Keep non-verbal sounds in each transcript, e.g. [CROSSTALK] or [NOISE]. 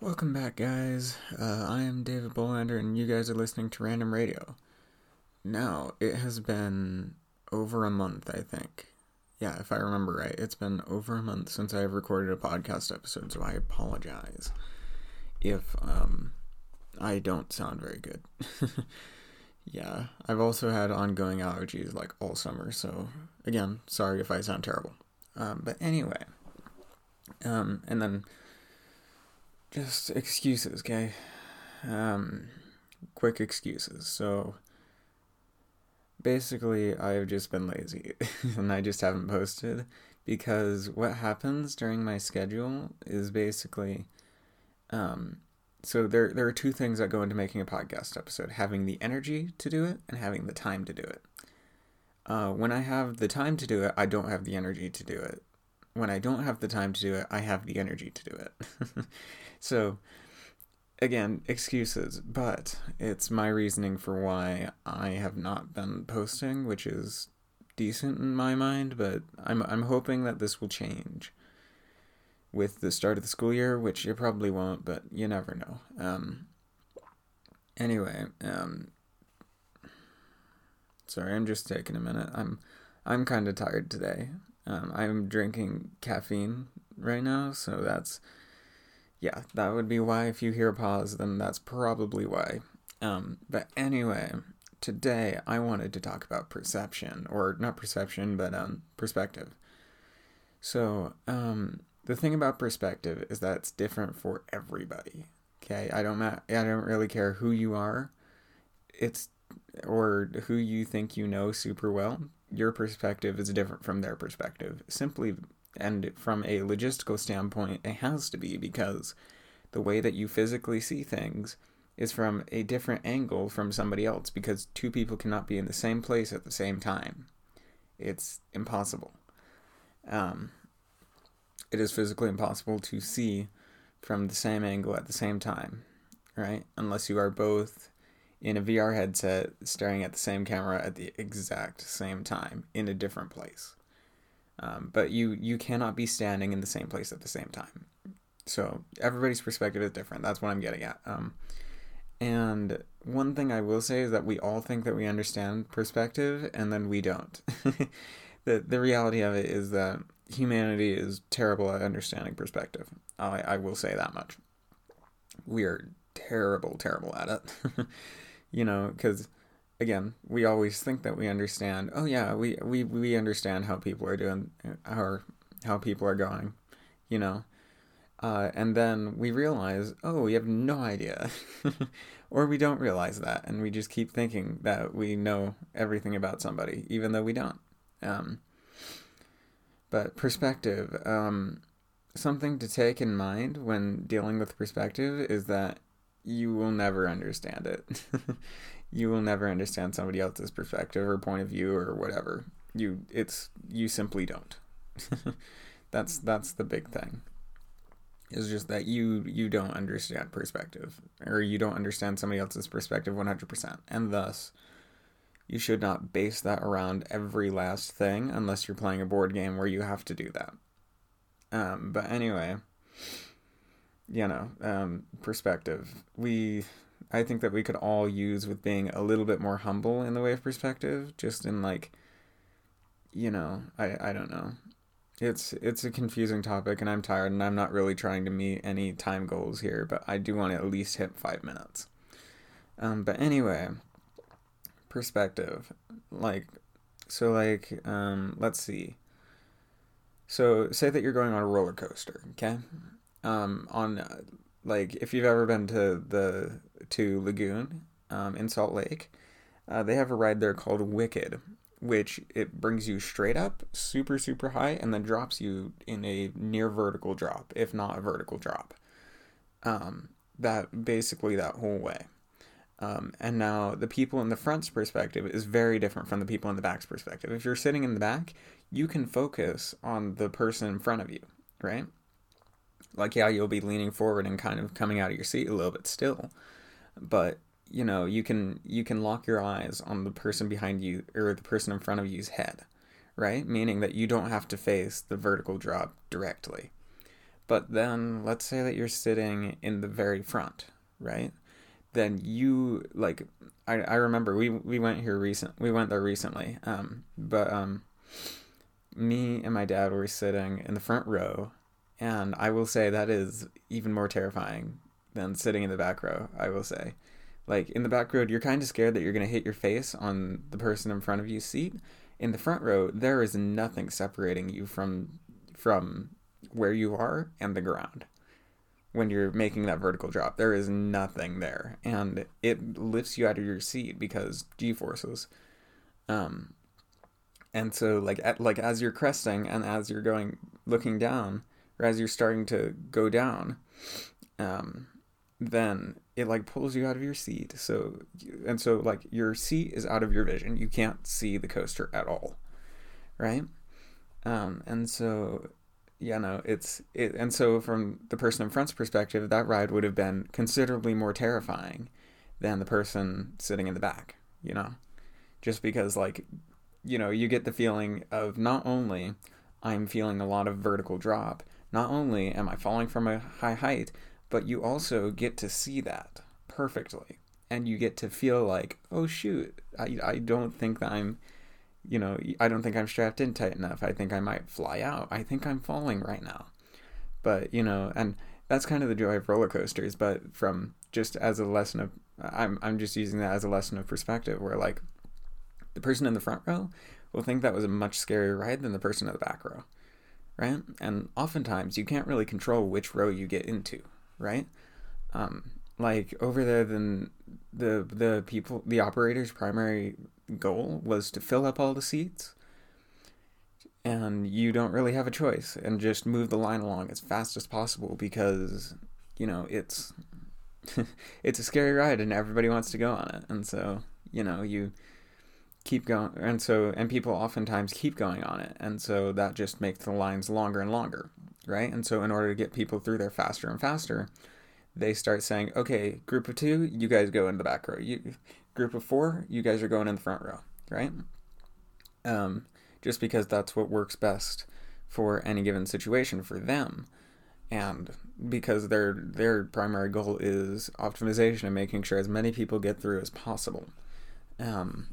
Welcome back, guys. Uh, I am David Bolander, and you guys are listening to Random Radio. Now, it has been over a month, I think. Yeah, if I remember right, it's been over a month since I've recorded a podcast episode, so I apologize if um, I don't sound very good. [LAUGHS] yeah, I've also had ongoing allergies like all summer, so again, sorry if I sound terrible. Um, but anyway, um, and then just excuses, okay? Um, quick excuses. So basically, I've just been lazy [LAUGHS] and I just haven't posted because what happens during my schedule is basically um, so there there are two things that go into making a podcast episode: having the energy to do it and having the time to do it. Uh, when I have the time to do it, I don't have the energy to do it. When I don't have the time to do it, I have the energy to do it. [LAUGHS] so, again, excuses, but it's my reasoning for why I have not been posting, which is decent in my mind, but I'm I'm hoping that this will change with the start of the school year, which you probably won't, but you never know. Um, anyway, um, sorry, I'm just taking a minute. I'm I'm kind of tired today. Um, I'm drinking caffeine right now, so that's yeah, that would be why. If you hear a pause, then that's probably why. Um, but anyway, today I wanted to talk about perception, or not perception, but um, perspective. So, um, the thing about perspective is that it's different for everybody. Okay, I don't ma- I don't really care who you are. It's or who you think you know super well. Your perspective is different from their perspective. Simply and from a logistical standpoint, it has to be because the way that you physically see things is from a different angle from somebody else because two people cannot be in the same place at the same time. It's impossible. Um, it is physically impossible to see from the same angle at the same time, right? Unless you are both in a VR headset staring at the same camera at the exact same time in a different place. Um, but you you cannot be standing in the same place at the same time. So everybody's perspective is different. That's what I'm getting at. Um, and one thing I will say is that we all think that we understand perspective, and then we don't. [LAUGHS] the The reality of it is that humanity is terrible at understanding perspective. I, I will say that much. We are terrible, terrible at it. [LAUGHS] you know, because again, we always think that we understand. Oh yeah, we we we understand how people are doing, or how people are going. You know, uh, and then we realize, oh, we have no idea, [LAUGHS] or we don't realize that, and we just keep thinking that we know everything about somebody, even though we don't. Um, but perspective, um, something to take in mind when dealing with perspective is that you will never understand it. [LAUGHS] you will never understand somebody else's perspective or point of view or whatever. You it's you simply don't. [LAUGHS] that's that's the big thing. Is just that you you don't understand perspective or you don't understand somebody else's perspective 100% and thus you should not base that around every last thing unless you're playing a board game where you have to do that. Um, but anyway, you know, um, perspective. We, I think that we could all use with being a little bit more humble in the way of perspective, just in like, you know, I, I don't know. It's it's a confusing topic, and I'm tired, and I'm not really trying to meet any time goals here, but I do want to at least hit five minutes. Um, but anyway, perspective. Like, so, like, um, let's see. So, say that you're going on a roller coaster, okay? Um, on, uh, like, if you've ever been to the, to Lagoon, um, in Salt Lake, uh, they have a ride there called Wicked, which it brings you straight up, super, super high, and then drops you in a near vertical drop, if not a vertical drop. Um, that basically that whole way. Um, and now the people in the front's perspective is very different from the people in the back's perspective. If you're sitting in the back, you can focus on the person in front of you, right? Like, yeah, you'll be leaning forward and kind of coming out of your seat a little bit still, but you know, you can you can lock your eyes on the person behind you or the person in front of you's head, right? Meaning that you don't have to face the vertical drop directly. But then let's say that you're sitting in the very front, right? Then you like I, I remember we we went here recent we went there recently. Um but um me and my dad were sitting in the front row and I will say that is even more terrifying than sitting in the back row, I will say. Like in the back row, you're kind of scared that you're going to hit your face on the person in front of you's seat. In the front row, there is nothing separating you from from where you are and the ground when you're making that vertical drop. There is nothing there, and it lifts you out of your seat because g forces. Um, and so like at, like as you're cresting and as you're going looking down, or as you're starting to go down, um, then it like pulls you out of your seat. So and so like your seat is out of your vision. You can't see the coaster at all, right? Um, and so yeah, no, it's it, and so from the person in front's perspective, that ride would have been considerably more terrifying than the person sitting in the back. You know, just because like, you know, you get the feeling of not only I'm feeling a lot of vertical drop, not only am I falling from a high height, but you also get to see that perfectly, and you get to feel like, oh shoot, I I don't think that I'm you know, I don't think I'm strapped in tight enough. I think I might fly out. I think I'm falling right now. But, you know, and that's kind of the joy of roller coasters, but from just as a lesson of I'm I'm just using that as a lesson of perspective where like the person in the front row will think that was a much scarier ride than the person in the back row. Right? And oftentimes you can't really control which row you get into, right? Um, like over there then the the people the operator's primary goal was to fill up all the seats and you don't really have a choice and just move the line along as fast as possible because you know it's [LAUGHS] it's a scary ride and everybody wants to go on it and so you know you keep going and so and people oftentimes keep going on it and so that just makes the lines longer and longer right and so in order to get people through there faster and faster they start saying okay group of two you guys go in the back row you group of four, you guys are going in the front row, right? Um, just because that's what works best for any given situation for them, and because their their primary goal is optimization and making sure as many people get through as possible. Um,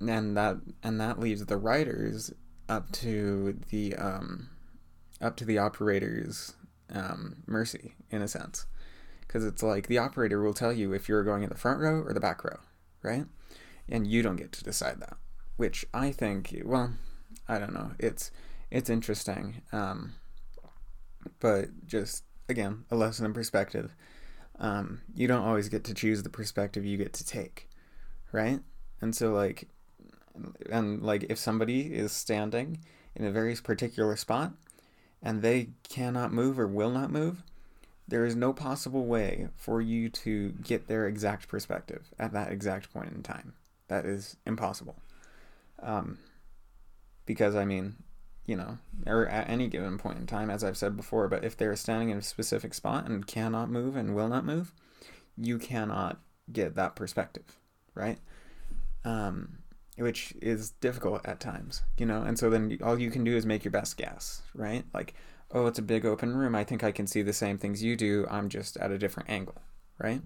and that and that leaves the riders up to the um, up to the operators um, mercy in a sense because it's like the operator will tell you if you're going in the front row or the back row, right? And you don't get to decide that, which I think, well, I don't know. It's it's interesting, um, but just again a lesson in perspective. Um, you don't always get to choose the perspective you get to take, right? And so like, and like if somebody is standing in a very particular spot and they cannot move or will not move, there is no possible way for you to get their exact perspective at that exact point in time. That is impossible. Um, because, I mean, you know, or at any given point in time, as I've said before, but if they're standing in a specific spot and cannot move and will not move, you cannot get that perspective, right? Um, which is difficult at times, you know, and so then all you can do is make your best guess, right? Like, oh, it's a big open room. I think I can see the same things you do. I'm just at a different angle, right?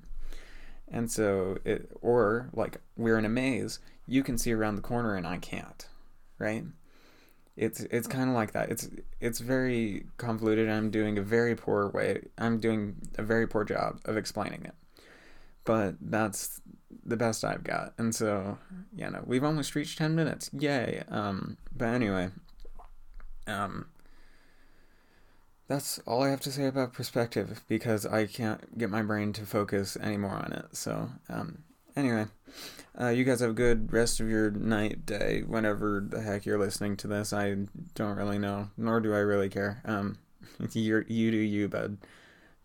And so, it, or like we're in a maze, you can see around the corner and I can't, right? It's it's kind of like that. It's it's very convoluted. I'm doing a very poor way. I'm doing a very poor job of explaining it, but that's the best I've got. And so, yeah, know, we've almost reached ten minutes. Yay! Um, but anyway, um, that's all I have to say about perspective because I can't get my brain to focus anymore on it. So, um, anyway, uh, you guys have a good rest of your night, day, whenever the heck you're listening to this. I don't really know, nor do I really care. Um, [LAUGHS] you you do you, bud.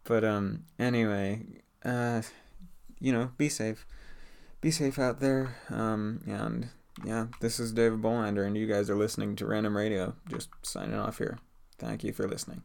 But um, anyway, uh, you know, be safe, be safe out there. Um, and yeah, this is David Bolander, and you guys are listening to Random Radio. Just signing off here. Thank you for listening.